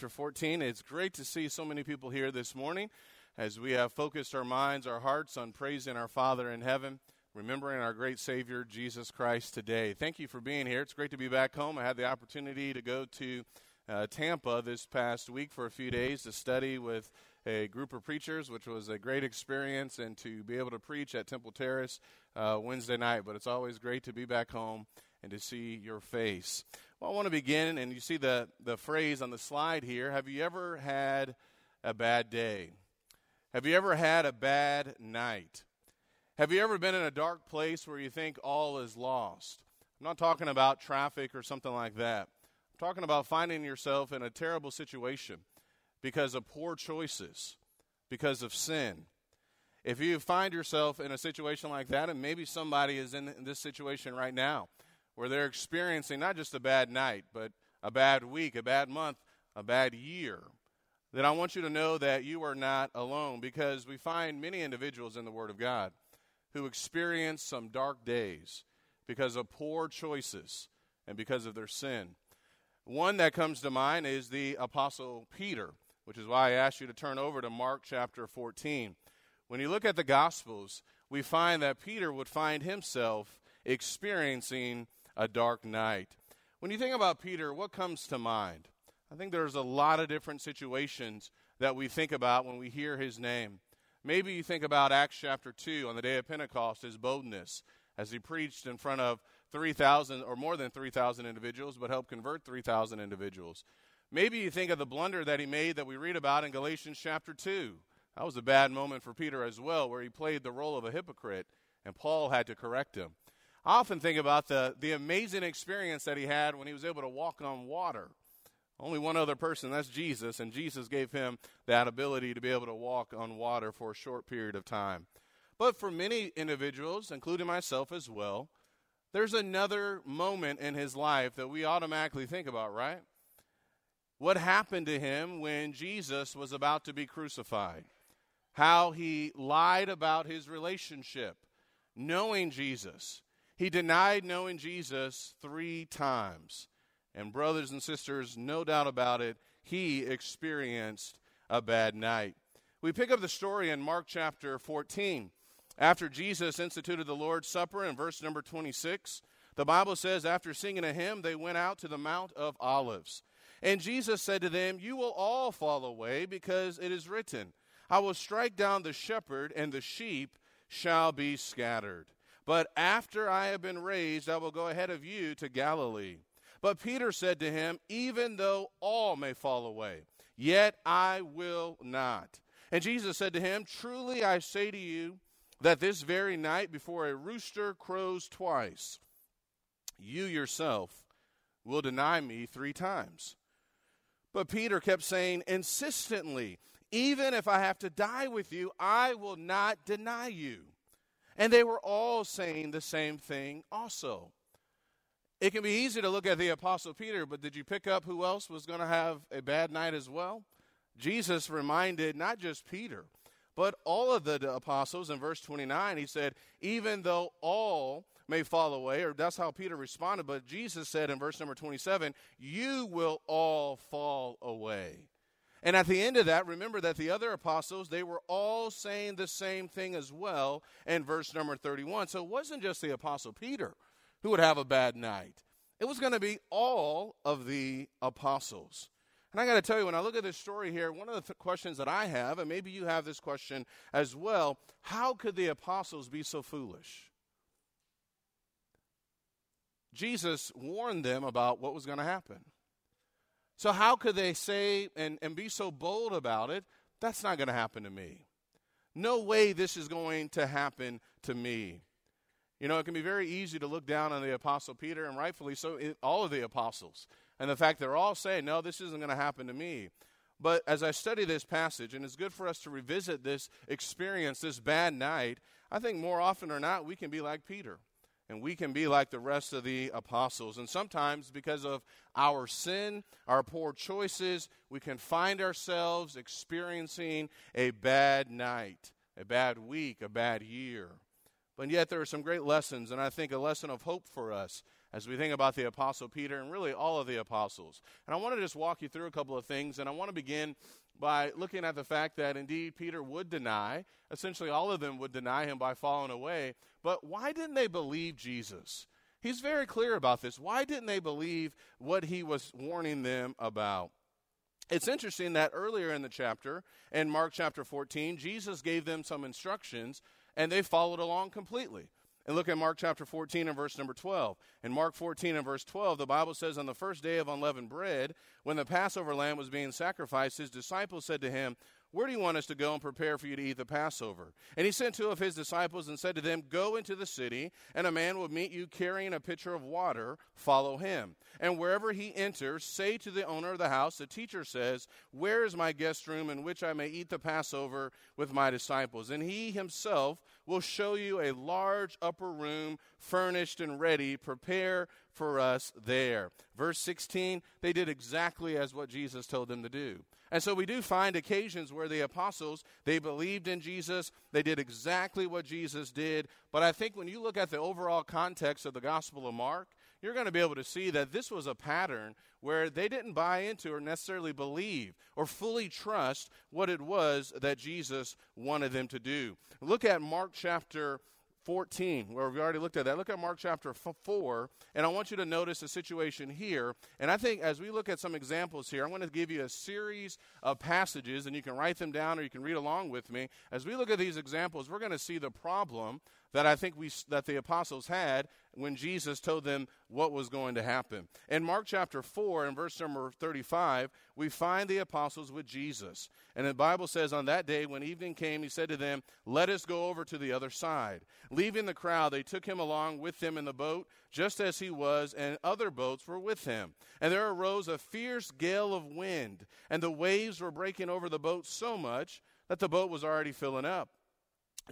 chapter 14. It's great to see so many people here this morning as we have focused our minds, our hearts on praising our Father in heaven, remembering our great Savior, Jesus Christ, today. Thank you for being here. It's great to be back home. I had the opportunity to go to uh, Tampa this past week for a few days to study with a group of preachers, which was a great experience, and to be able to preach at Temple Terrace uh, Wednesday night. But it's always great to be back home and to see your face. Well, I want to begin, and you see the, the phrase on the slide here Have you ever had a bad day? Have you ever had a bad night? Have you ever been in a dark place where you think all is lost? I'm not talking about traffic or something like that. I'm talking about finding yourself in a terrible situation because of poor choices, because of sin. If you find yourself in a situation like that, and maybe somebody is in this situation right now, where they're experiencing not just a bad night, but a bad week, a bad month, a bad year, then I want you to know that you are not alone because we find many individuals in the Word of God who experience some dark days because of poor choices and because of their sin. One that comes to mind is the Apostle Peter, which is why I asked you to turn over to Mark chapter 14. When you look at the Gospels, we find that Peter would find himself experiencing a dark night. When you think about Peter, what comes to mind? I think there's a lot of different situations that we think about when we hear his name. Maybe you think about Acts chapter 2 on the day of Pentecost, his boldness as he preached in front of 3,000 or more than 3,000 individuals, but helped convert 3,000 individuals. Maybe you think of the blunder that he made that we read about in Galatians chapter 2. That was a bad moment for Peter as well, where he played the role of a hypocrite, and Paul had to correct him. I often think about the, the amazing experience that he had when he was able to walk on water. Only one other person, that's Jesus, and Jesus gave him that ability to be able to walk on water for a short period of time. But for many individuals, including myself as well, there's another moment in his life that we automatically think about, right? What happened to him when Jesus was about to be crucified? How he lied about his relationship, knowing Jesus he denied knowing Jesus three times. And, brothers and sisters, no doubt about it, he experienced a bad night. We pick up the story in Mark chapter 14. After Jesus instituted the Lord's Supper in verse number 26, the Bible says, after singing a hymn, they went out to the Mount of Olives. And Jesus said to them, You will all fall away because it is written, I will strike down the shepherd, and the sheep shall be scattered. But after I have been raised, I will go ahead of you to Galilee. But Peter said to him, Even though all may fall away, yet I will not. And Jesus said to him, Truly I say to you, that this very night, before a rooster crows twice, you yourself will deny me three times. But Peter kept saying insistently, Even if I have to die with you, I will not deny you. And they were all saying the same thing also. It can be easy to look at the Apostle Peter, but did you pick up who else was going to have a bad night as well? Jesus reminded not just Peter, but all of the apostles in verse 29. He said, Even though all may fall away, or that's how Peter responded, but Jesus said in verse number 27, You will all fall away. And at the end of that, remember that the other apostles, they were all saying the same thing as well in verse number 31. So it wasn't just the apostle Peter who would have a bad night, it was going to be all of the apostles. And I got to tell you, when I look at this story here, one of the th- questions that I have, and maybe you have this question as well how could the apostles be so foolish? Jesus warned them about what was going to happen. So, how could they say and, and be so bold about it? That's not going to happen to me. No way this is going to happen to me. You know, it can be very easy to look down on the Apostle Peter, and rightfully so, all of the apostles, and the fact they're all saying, no, this isn't going to happen to me. But as I study this passage, and it's good for us to revisit this experience, this bad night, I think more often or not, we can be like Peter and we can be like the rest of the apostles. And sometimes, because of our sin, our poor choices, we can find ourselves experiencing a bad night, a bad week, a bad year. But yet, there are some great lessons, and I think a lesson of hope for us as we think about the Apostle Peter and really all of the apostles. And I want to just walk you through a couple of things, and I want to begin by looking at the fact that indeed Peter would deny, essentially all of them would deny him by falling away. But why didn't they believe Jesus? He's very clear about this. Why didn't they believe what he was warning them about? It's interesting that earlier in the chapter, in Mark chapter 14, Jesus gave them some instructions and they followed along completely. And look at Mark chapter 14 and verse number 12. In Mark 14 and verse 12, the Bible says, On the first day of unleavened bread, when the Passover lamb was being sacrificed, his disciples said to him, where do you want us to go and prepare for you to eat the Passover? And he sent two of his disciples and said to them, Go into the city, and a man will meet you carrying a pitcher of water. Follow him. And wherever he enters, say to the owner of the house, The teacher says, Where is my guest room in which I may eat the Passover with my disciples? And he himself will show you a large upper room, furnished and ready. Prepare for us there. Verse 16, they did exactly as what Jesus told them to do. And so we do find occasions where the apostles, they believed in Jesus, they did exactly what Jesus did. But I think when you look at the overall context of the Gospel of Mark, you're going to be able to see that this was a pattern where they didn't buy into or necessarily believe or fully trust what it was that Jesus wanted them to do. Look at Mark chapter 14, where we've already looked at that. Look at Mark chapter 4, and I want you to notice the situation here. And I think as we look at some examples here, I'm going to give you a series of passages, and you can write them down or you can read along with me. As we look at these examples, we're going to see the problem that I think we that the apostles had when Jesus told them what was going to happen. In Mark chapter 4 and verse number 35, we find the apostles with Jesus. And the Bible says on that day when evening came, he said to them, "Let us go over to the other side." Leaving the crowd, they took him along with them in the boat, just as he was, and other boats were with him. And there arose a fierce gale of wind, and the waves were breaking over the boat so much that the boat was already filling up.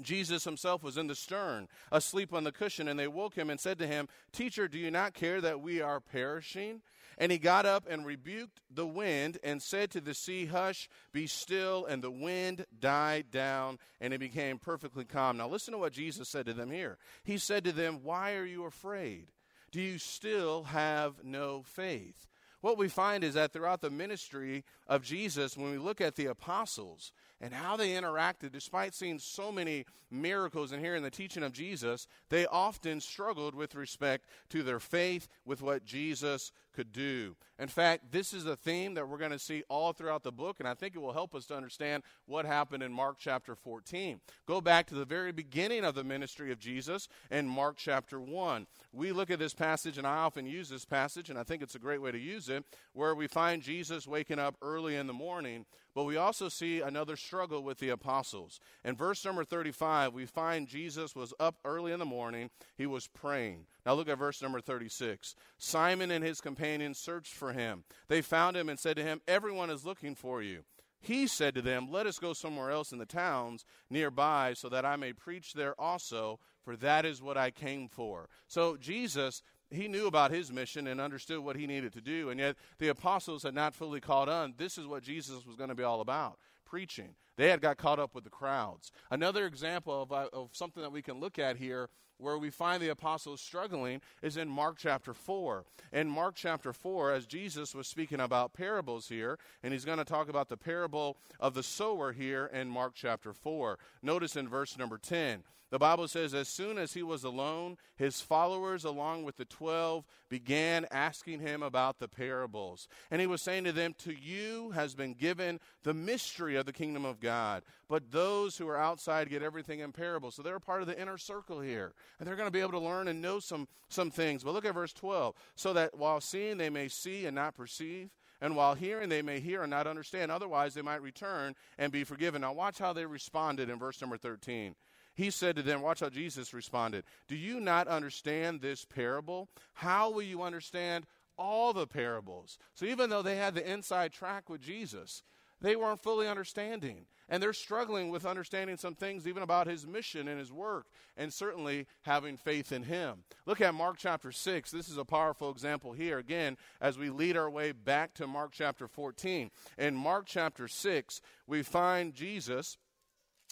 Jesus himself was in the stern, asleep on the cushion, and they woke him and said to him, Teacher, do you not care that we are perishing? And he got up and rebuked the wind and said to the sea, Hush, be still. And the wind died down and it became perfectly calm. Now, listen to what Jesus said to them here. He said to them, Why are you afraid? Do you still have no faith? What we find is that throughout the ministry of Jesus, when we look at the apostles, and how they interacted, despite seeing so many miracles and hearing the teaching of Jesus, they often struggled with respect to their faith with what Jesus could do. In fact, this is a theme that we're going to see all throughout the book, and I think it will help us to understand what happened in Mark chapter 14. Go back to the very beginning of the ministry of Jesus in Mark chapter 1. We look at this passage, and I often use this passage, and I think it's a great way to use it, where we find Jesus waking up early in the morning but we also see another struggle with the apostles. In verse number 35, we find Jesus was up early in the morning. He was praying. Now look at verse number 36. Simon and his companions searched for him. They found him and said to him, Everyone is looking for you. He said to them, Let us go somewhere else in the towns nearby so that I may preach there also, for that is what I came for. So Jesus he knew about his mission and understood what he needed to do, and yet the apostles had not fully caught on. This is what Jesus was going to be all about preaching. They had got caught up with the crowds. Another example of, uh, of something that we can look at here where we find the apostles struggling is in Mark chapter 4. In Mark chapter 4, as Jesus was speaking about parables here, and he's going to talk about the parable of the sower here in Mark chapter 4. Notice in verse number 10. The Bible says, as soon as he was alone, his followers, along with the twelve, began asking him about the parables. And he was saying to them, To you has been given the mystery of the kingdom of God, but those who are outside get everything in parables. So they're part of the inner circle here. And they're going to be able to learn and know some, some things. But look at verse 12. So that while seeing, they may see and not perceive. And while hearing, they may hear and not understand. Otherwise, they might return and be forgiven. Now, watch how they responded in verse number 13. He said to them, Watch how Jesus responded. Do you not understand this parable? How will you understand all the parables? So even though they had the inside track with Jesus, they weren't fully understanding. And they're struggling with understanding some things, even about his mission and his work, and certainly having faith in him. Look at Mark chapter 6. This is a powerful example here, again, as we lead our way back to Mark chapter 14. In Mark chapter 6, we find Jesus,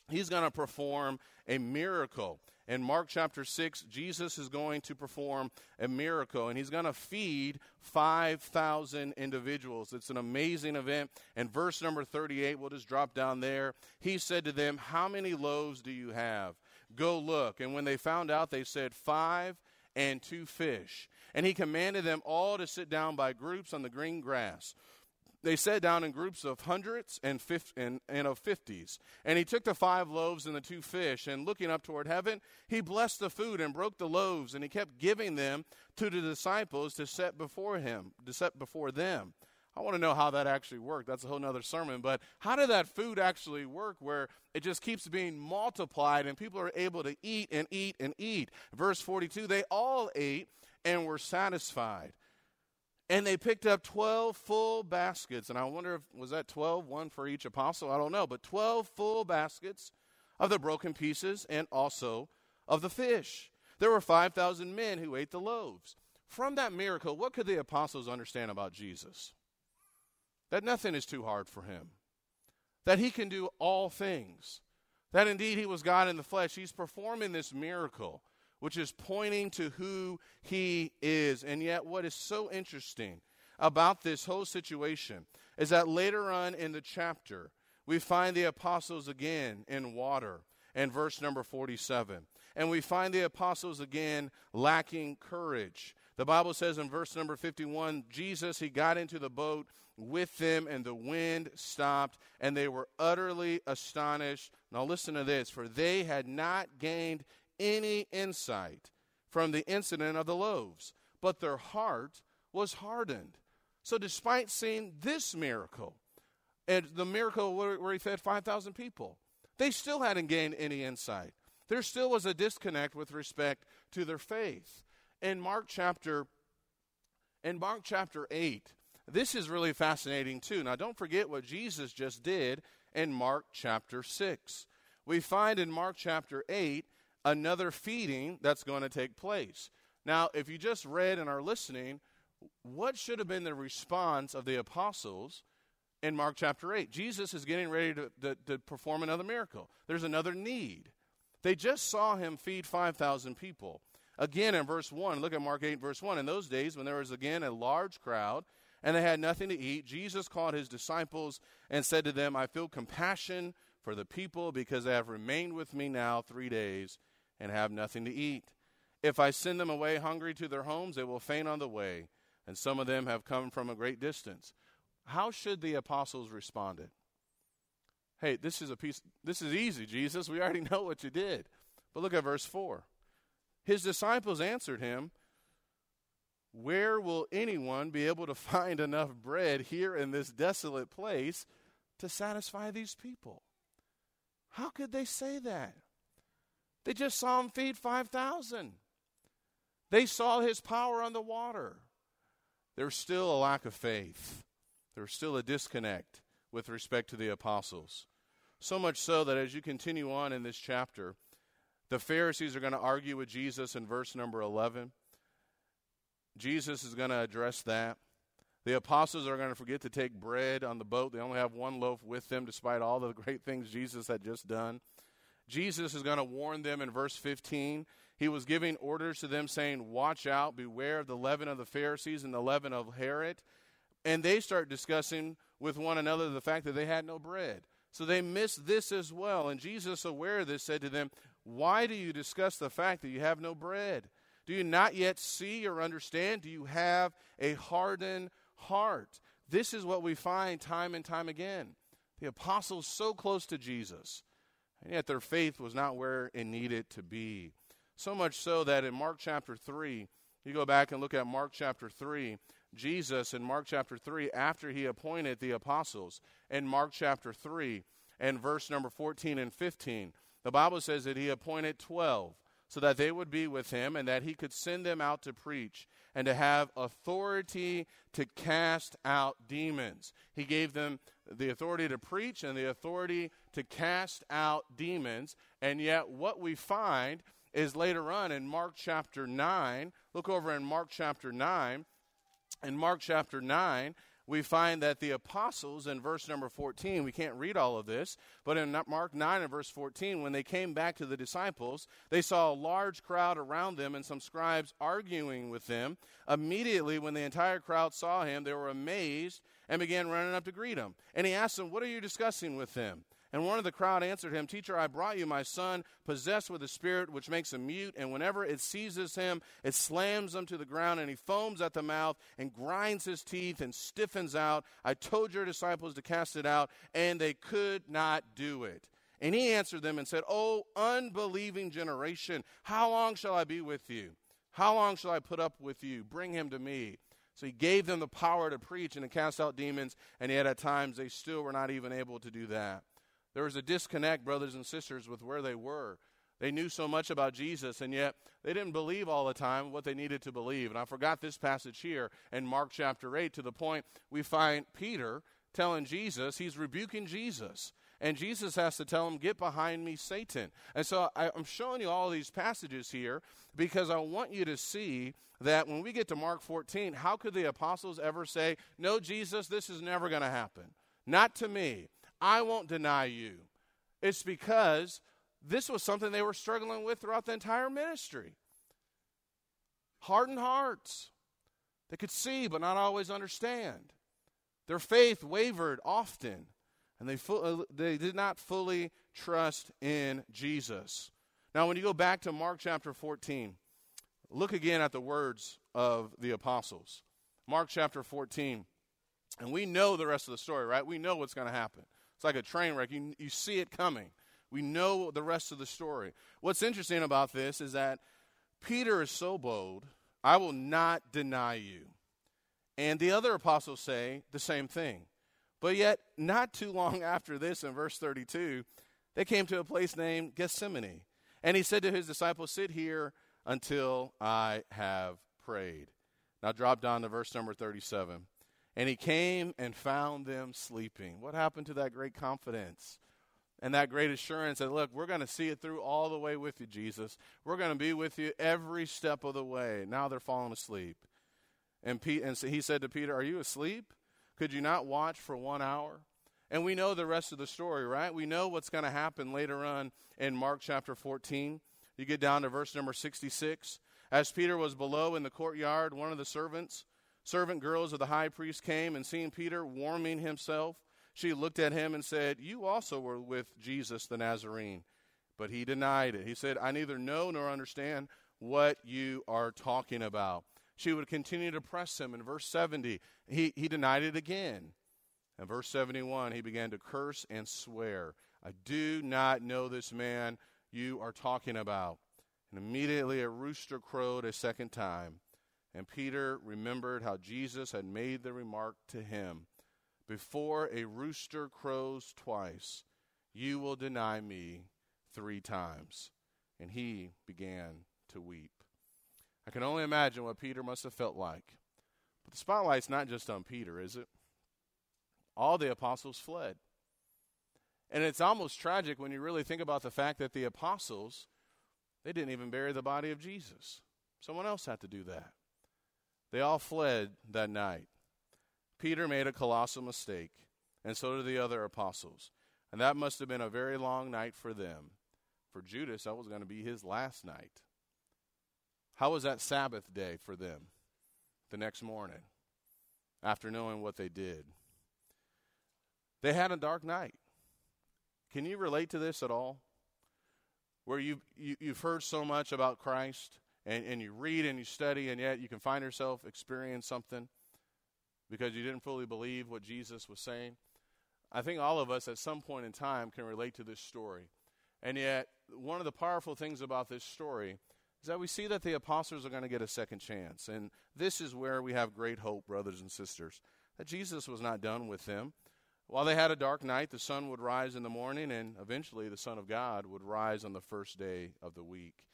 he's going to perform a miracle. In Mark chapter 6, Jesus is going to perform a miracle and he's going to feed 5,000 individuals. It's an amazing event. And verse number 38, we'll just drop down there. He said to them, How many loaves do you have? Go look. And when they found out, they said, Five and two fish. And he commanded them all to sit down by groups on the green grass they sat down in groups of hundreds and, and, and, of fifties. And he took the five loaves and the two fish, and looking up toward heaven, he blessed the food and broke the loaves, and he kept giving them to the disciples to set before him, to set before them. I want to know how that actually worked. That's a whole nother sermon. But how did that food actually work where it just keeps being multiplied and people are able to eat and eat and eat? Verse 42 they all ate and were satisfied. And they picked up 12 full baskets. And I wonder if, was that 12, one for each apostle? I don't know. But 12 full baskets of the broken pieces and also of the fish. There were 5,000 men who ate the loaves. From that miracle, what could the apostles understand about Jesus? That nothing is too hard for him, that he can do all things, that indeed he was God in the flesh. He's performing this miracle which is pointing to who he is. And yet, what is so interesting about this whole situation is that later on in the chapter, we find the apostles again in water in verse number 47. And we find the apostles again lacking courage. The Bible says in verse number 51 Jesus, he got into the boat with them, and the wind stopped, and they were utterly astonished. Now, listen to this for they had not gained any insight from the incident of the loaves, but their heart was hardened. So, despite seeing this miracle, and the miracle where, he fed 5,000 people, they still hadn't gained any insight. There still was a disconnect with respect to their faith. In Mark chapter in Mark chapter 8, this is really fascinating too. Now don't forget what Jesus just did in Mark chapter 6. We find in Mark chapter 8 another feeding that's going to take place. Now, if you just read and are listening, what should have been the response of the apostles in Mark chapter 8? Jesus is getting ready to, to, to perform another miracle. There's another need. They just saw him feed 5,000 people. Again, in verse 1, look at Mark 8, verse 1. In those days, when there was again a large crowd, and they had nothing to eat, Jesus called his disciples and said to them, I feel compassion for the people because they have remained with me now three days and have nothing to eat. If I send them away hungry to their homes, they will faint on the way, and some of them have come from a great distance. How should the apostles responded? Hey, this is a piece this is easy, Jesus. We already know what you did. But look at verse 4. His disciples answered him, Where will anyone be able to find enough bread here in this desolate place to satisfy these people? How could they say that? They just saw him feed 5,000. They saw his power on the water. There's still a lack of faith. There's still a disconnect with respect to the apostles. So much so that as you continue on in this chapter, the Pharisees are going to argue with Jesus in verse number 11. Jesus is going to address that. The apostles are going to forget to take bread on the boat. They only have one loaf with them, despite all the great things Jesus had just done. Jesus is going to warn them in verse 15. He was giving orders to them, saying, Watch out, beware of the leaven of the Pharisees and the leaven of Herod. And they start discussing with one another the fact that they had no bread. So they missed this as well. And Jesus, aware of this, said to them, Why do you discuss the fact that you have no bread? Do you not yet see or understand? Do you have a hardened heart? This is what we find time and time again. The apostles so close to Jesus and yet their faith was not where it needed to be. So much so that in Mark chapter 3, you go back and look at Mark chapter 3, Jesus in Mark chapter 3, after he appointed the apostles, in Mark chapter 3, and verse number 14 and 15, the Bible says that he appointed 12 so that they would be with him and that he could send them out to preach and to have authority to cast out demons. He gave them the authority to preach and the authority to cast out demons. And yet, what we find is later on in Mark chapter 9, look over in Mark chapter 9. In Mark chapter 9, we find that the apostles in verse number 14, we can't read all of this, but in Mark 9 and verse 14, when they came back to the disciples, they saw a large crowd around them and some scribes arguing with them. Immediately, when the entire crowd saw him, they were amazed and began running up to greet him. And he asked them, What are you discussing with them? And one of the crowd answered him, Teacher, I brought you my son, possessed with a spirit which makes him mute, and whenever it seizes him, it slams him to the ground, and he foams at the mouth, and grinds his teeth, and stiffens out. I told your disciples to cast it out, and they could not do it. And he answered them and said, O unbelieving generation, how long shall I be with you? How long shall I put up with you? Bring him to me. So he gave them the power to preach and to cast out demons, and yet at times they still were not even able to do that. There was a disconnect, brothers and sisters, with where they were. They knew so much about Jesus, and yet they didn't believe all the time what they needed to believe. And I forgot this passage here in Mark chapter 8 to the point we find Peter telling Jesus, he's rebuking Jesus. And Jesus has to tell him, Get behind me, Satan. And so I, am showing you all these passages here because I want you to see that when we get to Mark 14, how could the apostles ever say, No, Jesus, this is never going to happen? Not to me. I won't deny you. It's because this was something they were struggling with throughout the entire ministry. Hardened hearts. They could see, but not always understand. Their faith wavered often, and they, fu- uh, they did not fully trust in Jesus. Now, when you go back to Mark chapter 14, look again at the words of the apostles. Mark chapter 14. And we know the rest of the story, right? We know what's going to happen. It's like a train wreck. You, you see it coming. We know the rest of the story. What's interesting about this is that Peter is so bold, I will not deny you. And the other apostles say the same thing. But yet, not too long after this, in verse 32, they came to a place named Gethsemane. And he said to his disciples, Sit here until I have prayed. Now drop down to verse number 37. And he came and found them sleeping. What happened to that great confidence and that great assurance that, look, we're going to see it through all the way with you, Jesus. We're going to be with you every step of the way. Now they're falling asleep. And, Pete, and so he said to Peter, Are you asleep? Could you not watch for one hour? And we know the rest of the story, right? We know what's going to happen later on in Mark chapter 14. You get down to verse number 66. As Peter was below in the courtyard, one of the servants, servant girls of the high priest came and seeing Peter warming himself, she looked at him and said, You also were with Jesus the Nazarene. But he denied it. He said, I neither know nor understand what you are talking about. She would continue to press him. In verse 70, he, he denied it again. In verse 71, he began to curse and swear, I do not know this man you are talking about. And immediately a rooster crowed a second time. And Peter remembered how Jesus had made the remark to him Before a rooster crows twice, you will deny me three times. And he began to weep. I can only imagine what Peter must have felt like. But the spotlight's not just on Peter, is it? All the apostles fled. And it's almost tragic when you really think about the fact that the apostles, they didn't even bury the body of Jesus. Someone else had to do that. They all fled that night. Peter made a colossal mistake, and so did the other apostles. And that must have been a very long night for them. For Judas, that was going to be his last night. How was that Sabbath day for them the next morning after knowing what they did? They had a dark night. Can you relate to this at all? Where you've, you, you have heard so much about Christ and, and you read and you study, and yet you can find yourself experience something because you didn't fully believe what Jesus was saying. I think all of us at some point in time can relate to this story. And yet, one of the powerful things about this story is that we see that the apostles are going to get a second chance. And this is where we have great hope, brothers and sisters, that Jesus was not done with them. While they had a dark night, the sun would rise in the morning, and eventually the Son of God would rise on the first day of the week.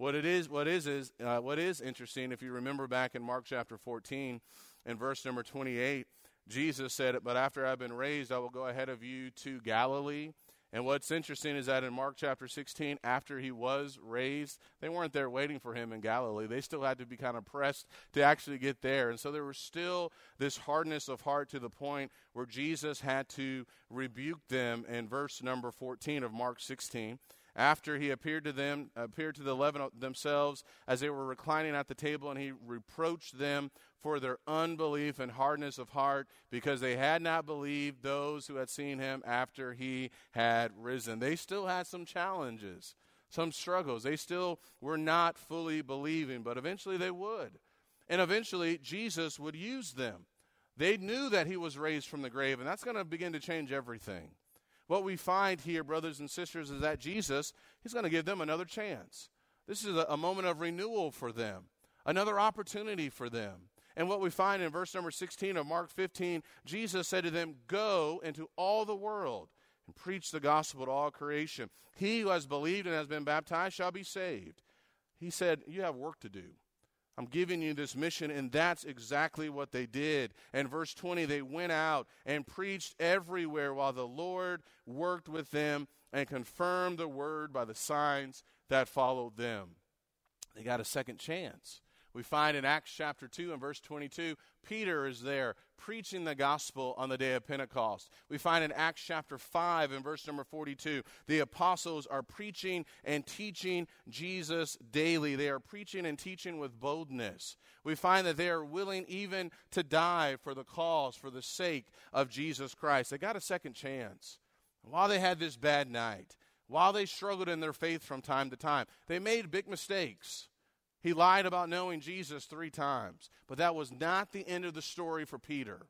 What it is, what is, is uh, what is interesting. If you remember back in Mark chapter 14, and verse number 28, Jesus said, "But after I've been raised, I will go ahead of you to Galilee." And what's interesting is that in Mark chapter 16, after he was raised, they weren't there waiting for him in Galilee. They still had to be kind of pressed to actually get there. And so there was still this hardness of heart to the point where Jesus had to rebuke them in verse number 14 of Mark 16 after he appeared to them appeared to the eleven themselves as they were reclining at the table and he reproached them for their unbelief and hardness of heart because they had not believed those who had seen him after he had risen. They still had some challenges, some struggles. They still were not fully believing, but eventually they would. And eventually Jesus would use them. They knew that he was raised from the grave, and that's going to begin to change everything. What we find here, brothers and sisters, is that Jesus, he's going to give them another chance. This is a, a moment of renewal for them, another opportunity for them. And what we find in verse number 16 of Mark 15, Jesus said to them, Go into all the world and preach the gospel to all creation. He who has believed and has been baptized shall be saved. He said, You have work to do. I'm giving you this mission, and that's exactly what they did. And verse 20, they went out and preached everywhere while the Lord worked with them and confirmed the word by the signs that followed them. They got a second chance. We find in Acts chapter 2 and verse 22, Peter is there preaching the gospel on the day of Pentecost. We find in Acts chapter 5 and verse number 42, the apostles are preaching and teaching Jesus daily. They are preaching and teaching with boldness. We find that they are willing even to die for the cause, for the sake of Jesus Christ. They got a second chance. While they had this bad night, while they struggled in their faith from time to time, they made big mistakes. He lied about knowing Jesus three times. But that was not the end of the story for Peter.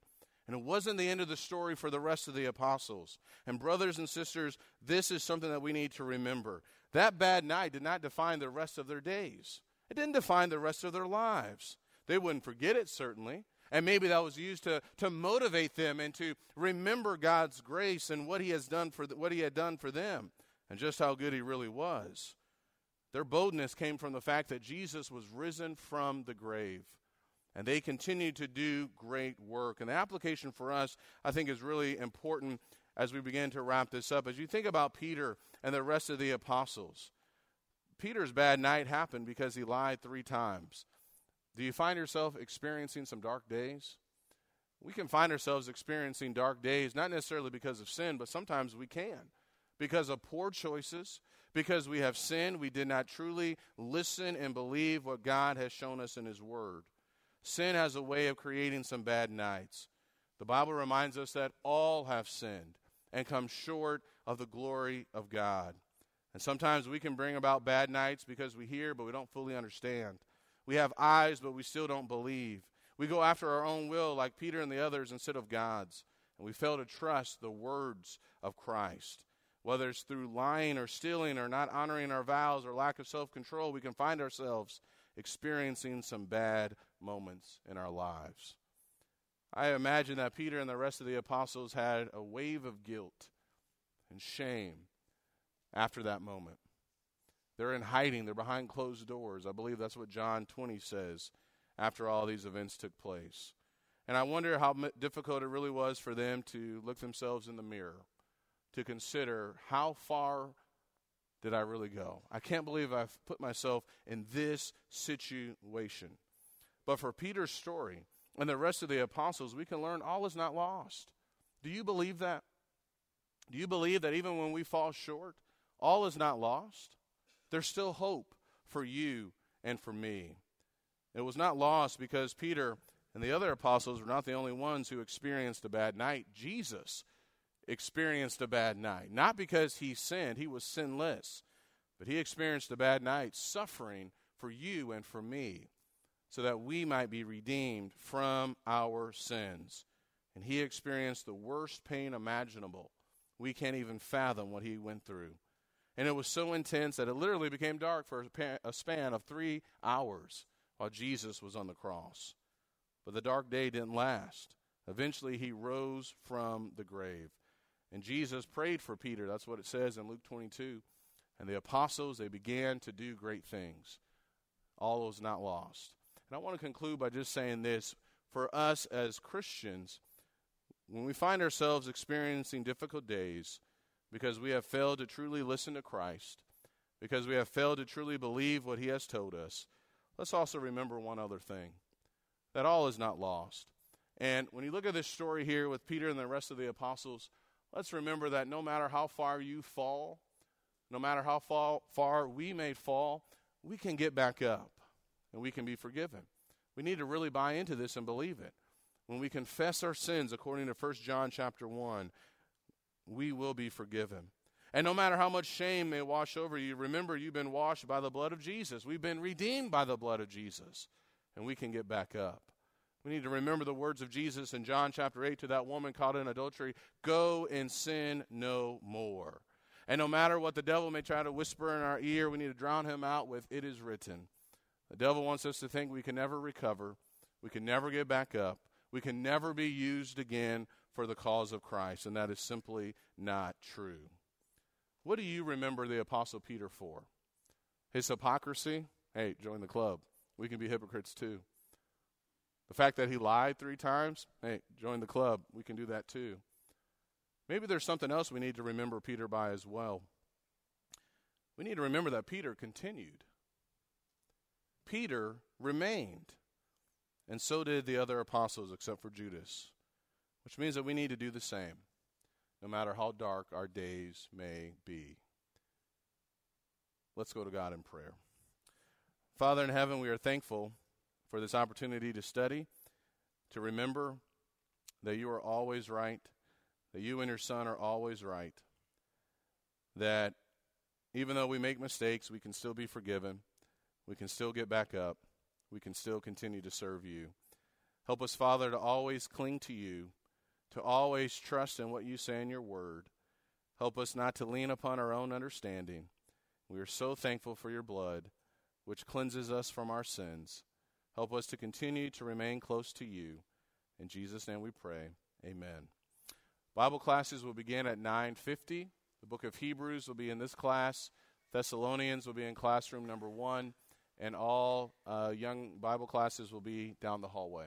And it wasn't the end of the story for the rest of the apostles. And, brothers and sisters, this is something that we need to remember. That bad night did not define the rest of their days, it didn't define the rest of their lives. They wouldn't forget it, certainly. And maybe that was used to, to motivate them and to remember God's grace and what He has done for what He had done for them and just how good He really was. Their boldness came from the fact that Jesus was risen from the grave. And they continued to do great work. And the application for us, I think, is really important as we begin to wrap this up. As you think about Peter and the rest of the apostles, Peter's bad night happened because he lied three times. Do you find yourself experiencing some dark days? We can find ourselves experiencing dark days, not necessarily because of sin, but sometimes we can. Because of poor choices, because we have sinned, we did not truly listen and believe what God has shown us in His Word. Sin has a way of creating some bad nights. The Bible reminds us that all have sinned and come short of the glory of God. And sometimes we can bring about bad nights because we hear, but we don't fully understand. We have eyes, but we still don't believe. We go after our own will, like Peter and the others, instead of God's. And we fail to trust the words of Christ whether it's through lying or stealing or not honoring our vows or lack of self control, we can find ourselves experiencing some bad moments in our lives. I imagine that Peter and the rest of the apostles had a wave of guilt and shame after that moment. They're in hiding, they're behind closed doors. I believe that's what John 20 says after all these events took place. And I wonder how difficult it really was for them to look themselves in the mirror to consider how far did I really go? I can't believe I've put myself in this situation. But for Peter's story and the rest of the apostles, we can learn all is not lost. Do you believe that? Do you believe that even when we fall short, all is not lost? There's still hope for you and for me. It was not lost because Peter and the other apostles were not the only ones who experienced a bad night. Jesus experienced a bad night. Not because he sinned, he was sinless, but he experienced a bad night suffering for you and for me so that we might be redeemed from our sins. And he experienced the worst pain imaginable. We can't even fathom what he went through. And it was so intense that it literally became dark for a span of three hours while Jesus was on the cross. But the dark day didn't last. Eventually, he rose from the grave. And Jesus prayed for Peter. That's what it says in Luke 22. And the apostles, they began to do great things. All was not lost. And I want to conclude by just saying this for us as Christians, when we find ourselves experiencing difficult days, because we have failed to truly listen to Christ, because we have failed to truly believe what He has told us, let's also remember one other thing that all is not lost. And when you look at this story here with Peter and the rest of the apostles, let's remember that no matter how far you fall, no matter how far, far we may fall, we can get back up and we can be forgiven. We need to really buy into this and believe it. When we confess our sins according to 1 John chapter 1, we will be forgiven. And no matter how much shame may wash over you, remember you've been washed by the blood of Jesus. We've been redeemed by the blood of Jesus, and we can get back up. We need to remember the words of Jesus in John chapter 8 to that woman caught in adultery go and sin no more. And no matter what the devil may try to whisper in our ear, we need to drown him out with, It is written. The devil wants us to think we can never recover, we can never get back up, we can never be used again for the cause of Christ, and that is simply not true. What do you remember the Apostle Peter for? His hypocrisy? Hey, join the club. We can be hypocrites too. The fact that he lied three times, hey, join the club. We can do that too. Maybe there's something else we need to remember Peter by as well. We need to remember that Peter continued. Peter remained. And so did the other apostles, except for Judas, which means that we need to do the same, no matter how dark our days may be. Let's go to God in prayer. Father in heaven, we are thankful for this opportunity to study, to remember that you are always right, that you and your Son are always right, that even though we make mistakes, we can still be forgiven, we can still get back up, we can still continue to serve you. Help us, Father, to always cling to you, to always trust in what you say in your word. Help us not to lean upon our own understanding. We are so thankful for your blood, which cleanses us from our sins. Help us to continue to remain close to you. In Jesus' name we pray. Amen. Bible classes will begin at 9:50. The book of Hebrews will be in this class. Thessalonians will be in classroom number 1 and all uh, young Bible classes will be down the hallway.